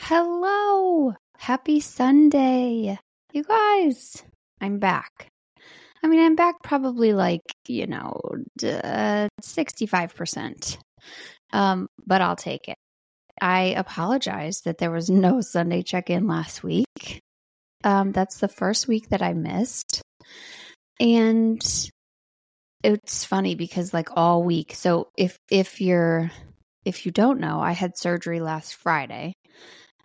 Hello. Happy Sunday. You guys, I'm back. I mean, I'm back probably like, you know, uh, 65%. Um, but I'll take it. I apologize that there was no Sunday check in last week. Um, that's the first week that I missed. And it's funny because like all week. So if if you're if you don't know, I had surgery last Friday.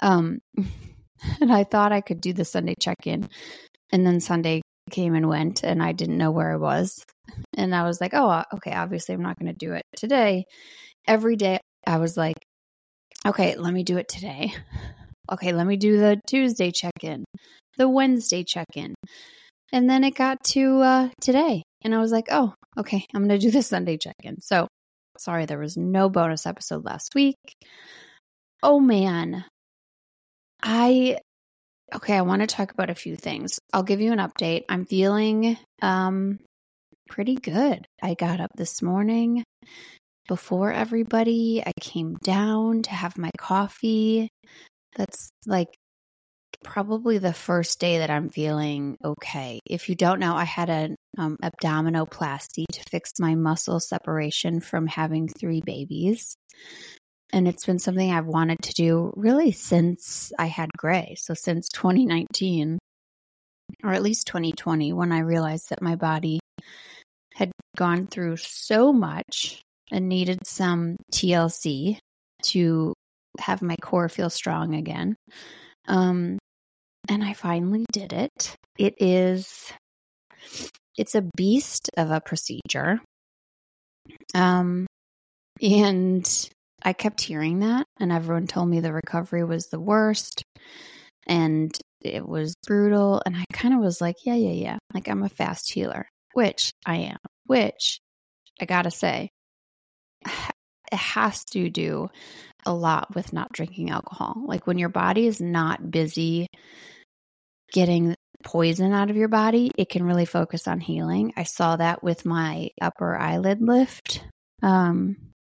Um and I thought I could do the Sunday check-in and then Sunday came and went and I didn't know where I was. And I was like, "Oh, uh, okay, obviously I'm not going to do it today." Every day I was like, "Okay, let me do it today." Okay, let me do the Tuesday check-in, the Wednesday check-in. And then it got to uh today and I was like, "Oh, okay, I'm going to do the Sunday check-in." So, sorry there was no bonus episode last week. Oh man, I okay, I want to talk about a few things. I'll give you an update. I'm feeling um pretty good. I got up this morning before everybody. I came down to have my coffee. That's like probably the first day that I'm feeling okay. If you don't know, I had an um, abdominoplasty to fix my muscle separation from having three babies and it's been something I've wanted to do really since I had Gray. So since 2019, or at least 2020, when I realized that my body had gone through so much and needed some TLC to have my core feel strong again. Um, and I finally did it. It is, it's a beast of a procedure. Um, and I kept hearing that, and everyone told me the recovery was the worst and it was brutal. And I kind of was like, yeah, yeah, yeah. Like, I'm a fast healer, which I am, which I gotta say, it has to do a lot with not drinking alcohol. Like, when your body is not busy getting poison out of your body, it can really focus on healing. I saw that with my upper eyelid lift. Um,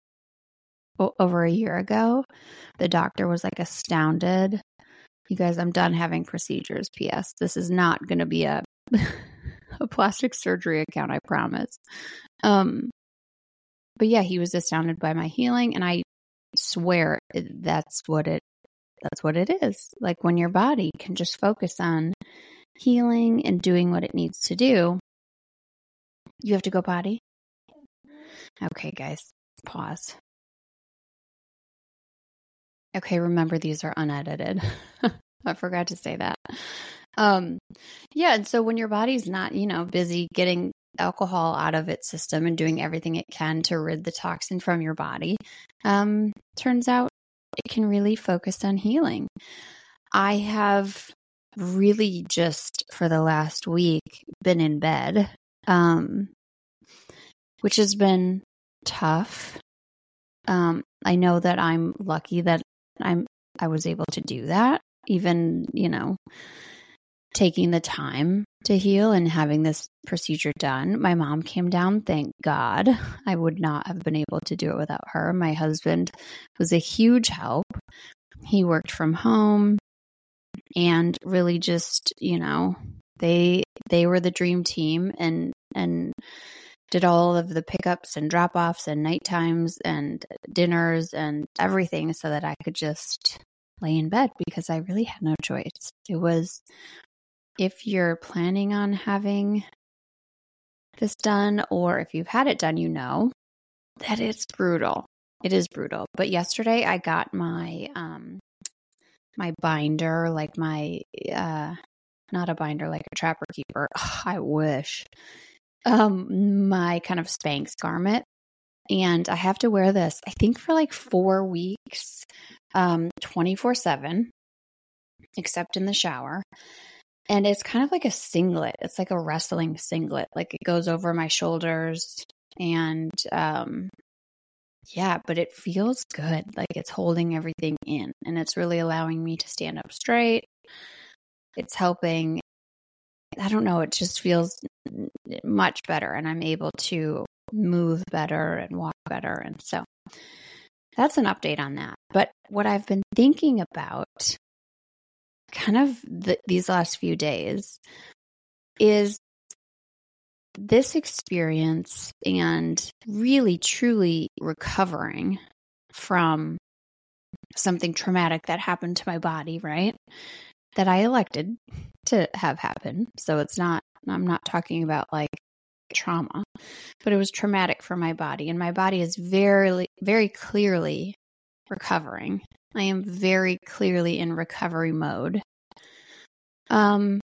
over a year ago. The doctor was like astounded. You guys, I'm done having procedures. P.S. This is not going to be a a plastic surgery account, I promise. Um, but yeah, he was astounded by my healing, and I swear that's what it that's what it is. Like when your body can just focus on healing and doing what it needs to do. You have to go potty. Okay, guys, pause. Okay, remember these are unedited. I forgot to say that. Um, yeah, and so when your body's not, you know, busy getting alcohol out of its system and doing everything it can to rid the toxin from your body, um, turns out it can really focus on healing. I have really just for the last week been in bed, um, which has been tough. Um, I know that I'm lucky that I'm I was able to do that even, you know, taking the time to heal and having this procedure done. My mom came down, thank God. I would not have been able to do it without her. My husband was a huge help. He worked from home and really just, you know, they they were the dream team and and did all of the pickups and drop offs and night times and dinners and everything so that I could just lay in bed because I really had no choice. It was if you're planning on having this done or if you've had it done, you know that it's brutal. It is brutal. But yesterday I got my um my binder, like my uh not a binder like a trapper keeper. Oh, I wish um my kind of Spanx garment and I have to wear this I think for like 4 weeks um 24/7 except in the shower. And it's kind of like a singlet. It's like a wrestling singlet. Like it goes over my shoulders and um yeah, but it feels good. Like it's holding everything in and it's really allowing me to stand up straight. It's helping I don't know, it just feels much better and I'm able to move better and walk better. And so that's an update on that. But what I've been thinking about kind of the, these last few days is this experience and really truly recovering from something traumatic that happened to my body, right? That I elected to have happen. So it's not, I'm not talking about like trauma, but it was traumatic for my body. And my body is very, very clearly recovering. I am very clearly in recovery mode. Um,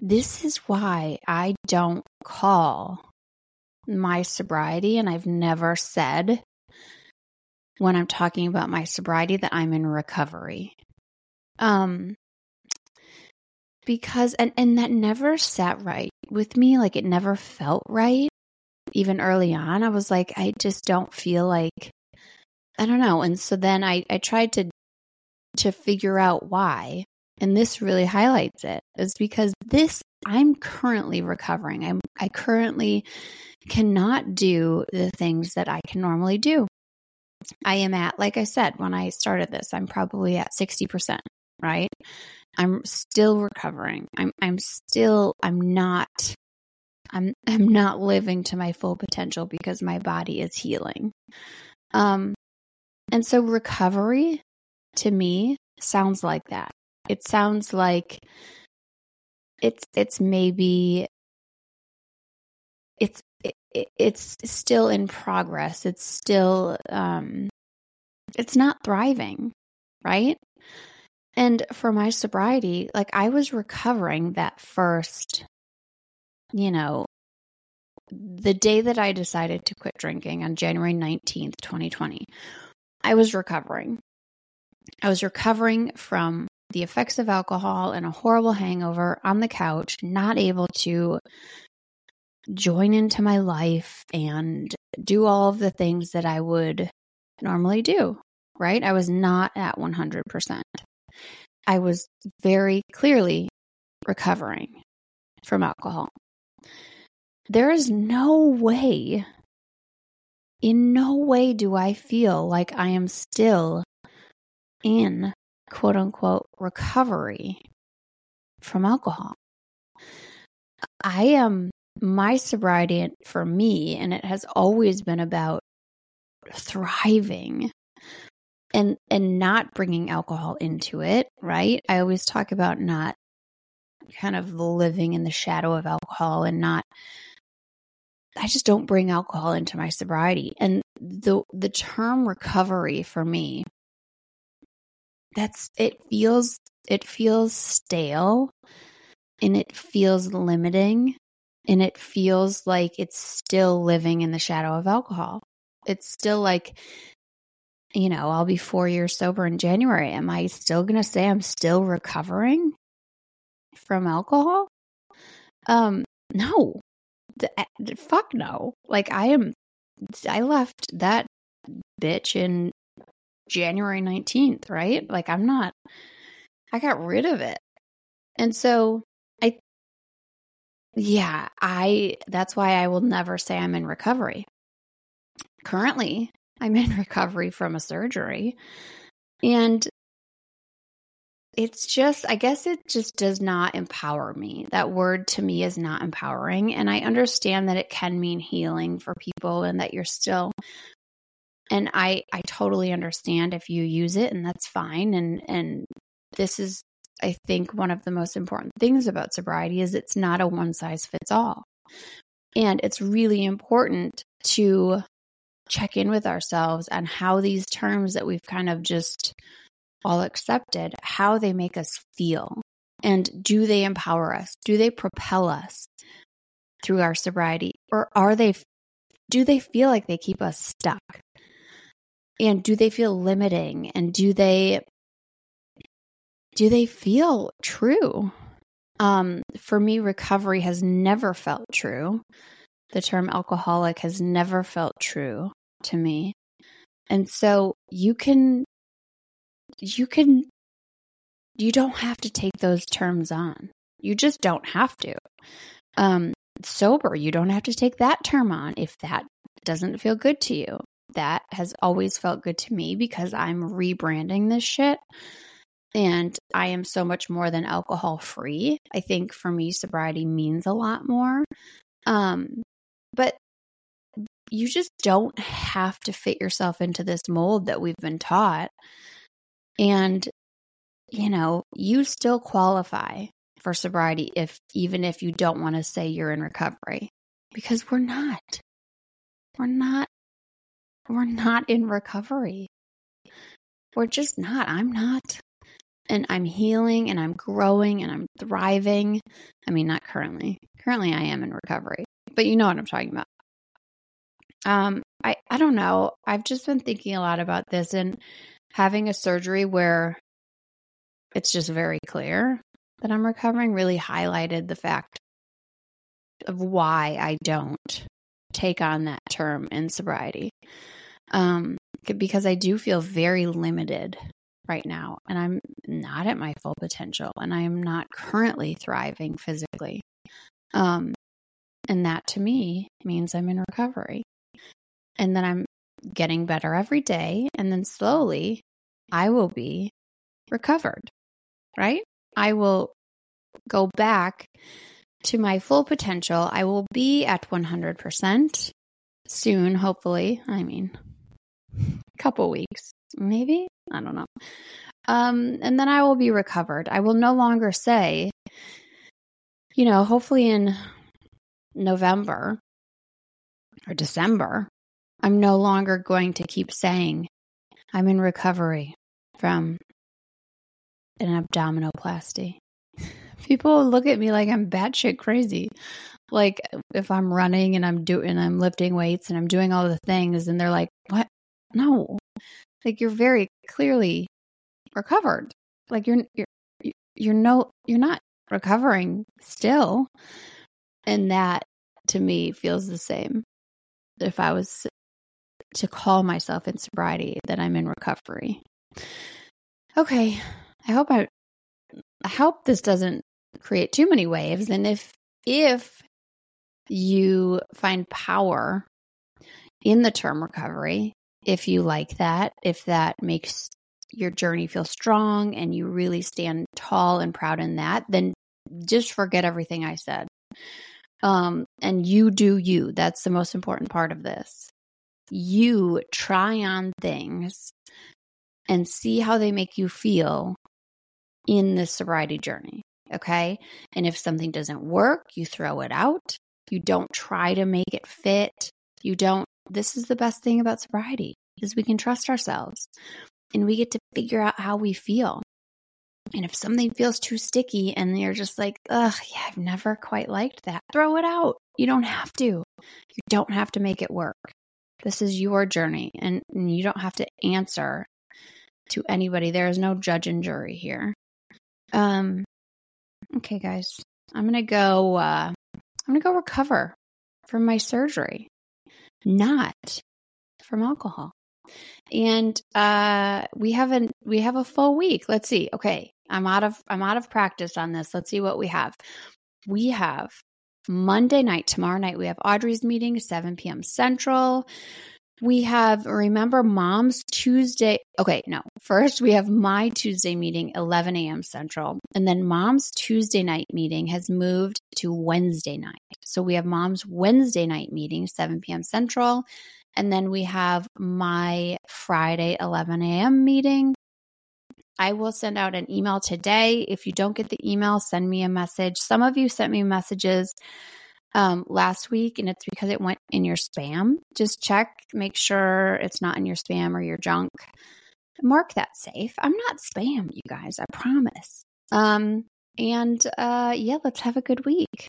this is why I don't call my sobriety, and I've never said when I'm talking about my sobriety that I'm in recovery. Um, because and and that never sat right with me like it never felt right. Even early on i was like i just don't feel like i don't know. And so then i i tried to to figure out why. And this really highlights it is because this i'm currently recovering. I'm i currently cannot do the things that i can normally do. I am at like i said when i started this i'm probably at 60% right I'm still recovering. I'm I'm still I'm not I'm I'm not living to my full potential because my body is healing. Um and so recovery to me sounds like that. It sounds like it's it's maybe it's it, it's still in progress. It's still um it's not thriving, right? And for my sobriety, like I was recovering that first, you know, the day that I decided to quit drinking on January 19th, 2020, I was recovering. I was recovering from the effects of alcohol and a horrible hangover on the couch, not able to join into my life and do all of the things that I would normally do, right? I was not at 100%. I was very clearly recovering from alcohol. There is no way, in no way do I feel like I am still in quote unquote recovery from alcohol. I am my sobriety for me, and it has always been about thriving and and not bringing alcohol into it right? I always talk about not kind of living in the shadow of alcohol and not i just don't bring alcohol into my sobriety. And the the term recovery for me that's it feels it feels stale and it feels limiting and it feels like it's still living in the shadow of alcohol. It's still like you know, I'll be four years sober in January. Am I still going to say I'm still recovering from alcohol? Um, no, the, the, fuck no. Like I am, I left that bitch in January 19th, right? Like I'm not, I got rid of it. And so I, yeah, I, that's why I will never say I'm in recovery. Currently, I'm in recovery from a surgery. And it's just, I guess it just does not empower me. That word to me is not empowering. And I understand that it can mean healing for people and that you're still and I I totally understand if you use it and that's fine and and this is I think one of the most important things about sobriety is it's not a one size fits all. And it's really important to check in with ourselves and how these terms that we've kind of just all accepted, how they make us feel. And do they empower us? Do they propel us through our sobriety? Or are they, do they feel like they keep us stuck? And do they feel limiting? And do they, do they feel true? Um, for me, recovery has never felt true. The term alcoholic has never felt true to me. And so you can, you can, you don't have to take those terms on. You just don't have to. Um, sober, you don't have to take that term on if that doesn't feel good to you. that has always felt good to me because I'm rebranding this shit and I am so much more than alcohol free. I think for me, sobriety means a lot more. Um, but you just don't have to fit yourself into this mold that we've been taught. And, you know, you still qualify for sobriety if even if you don't want to say you're in recovery because we're not. We're not we're not in recovery. We're just not. I'm not and I'm healing and I'm growing and I'm thriving. I mean, not currently. Currently, I am in recovery, but you know what I'm talking about. Um, I I don't know. I've just been thinking a lot about this and having a surgery where it's just very clear that I'm recovering really highlighted the fact of why I don't take on that term in sobriety. Um, because I do feel very limited right now and I'm not at my full potential and I am not currently thriving physically. Um, and that to me means I'm in recovery. And then I'm getting better every day. And then slowly I will be recovered, right? I will go back to my full potential. I will be at 100% soon, hopefully. I mean, a couple weeks, maybe. I don't know. Um, and then I will be recovered. I will no longer say, you know, hopefully in November or December, I'm no longer going to keep saying I'm in recovery from an abdominoplasty. People look at me like I'm batshit crazy. Like if I'm running and I'm doing, I'm lifting weights and I'm doing all the things, and they're like, "What? No, like you're very clearly recovered. Like you're you're you're no you're not recovering still. And that to me feels the same. If I was to call myself in sobriety that I'm in recovery. Okay. I hope I I hope this doesn't create too many waves and if if you find power in the term recovery if you like that, if that makes your journey feel strong and you really stand tall and proud in that, then just forget everything I said. Um, and you do you. That's the most important part of this. You try on things and see how they make you feel in this sobriety journey. Okay. And if something doesn't work, you throw it out. You don't try to make it fit. You don't this is the best thing about sobriety is we can trust ourselves and we get to figure out how we feel. And if something feels too sticky and you're just like, ugh, yeah, I've never quite liked that, throw it out. You don't have to. You don't have to make it work. This is your journey and, and you don't have to answer to anybody. There is no judge and jury here. Um okay guys. I'm to go uh I'm to go recover from my surgery not from alcohol. And uh, we have a we have a full week. Let's see. Okay, I'm out of I'm out of practice on this. Let's see what we have. We have Monday night, tomorrow night. We have Audrey's meeting, 7 p.m. Central. We have remember mom's Tuesday. Okay, no. First, we have my Tuesday meeting, 11 a.m. Central. And then mom's Tuesday night meeting has moved to Wednesday night. So we have mom's Wednesday night meeting, 7 p.m. Central. And then we have my Friday 11 a.m. meeting. I will send out an email today. If you don't get the email, send me a message. Some of you sent me messages um, last week, and it's because it went in your spam. Just check, make sure it's not in your spam or your junk. Mark that safe. I'm not spam, you guys. I promise. Um, and uh, yeah, let's have a good week.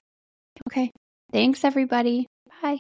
Okay. Thanks, everybody. Bye.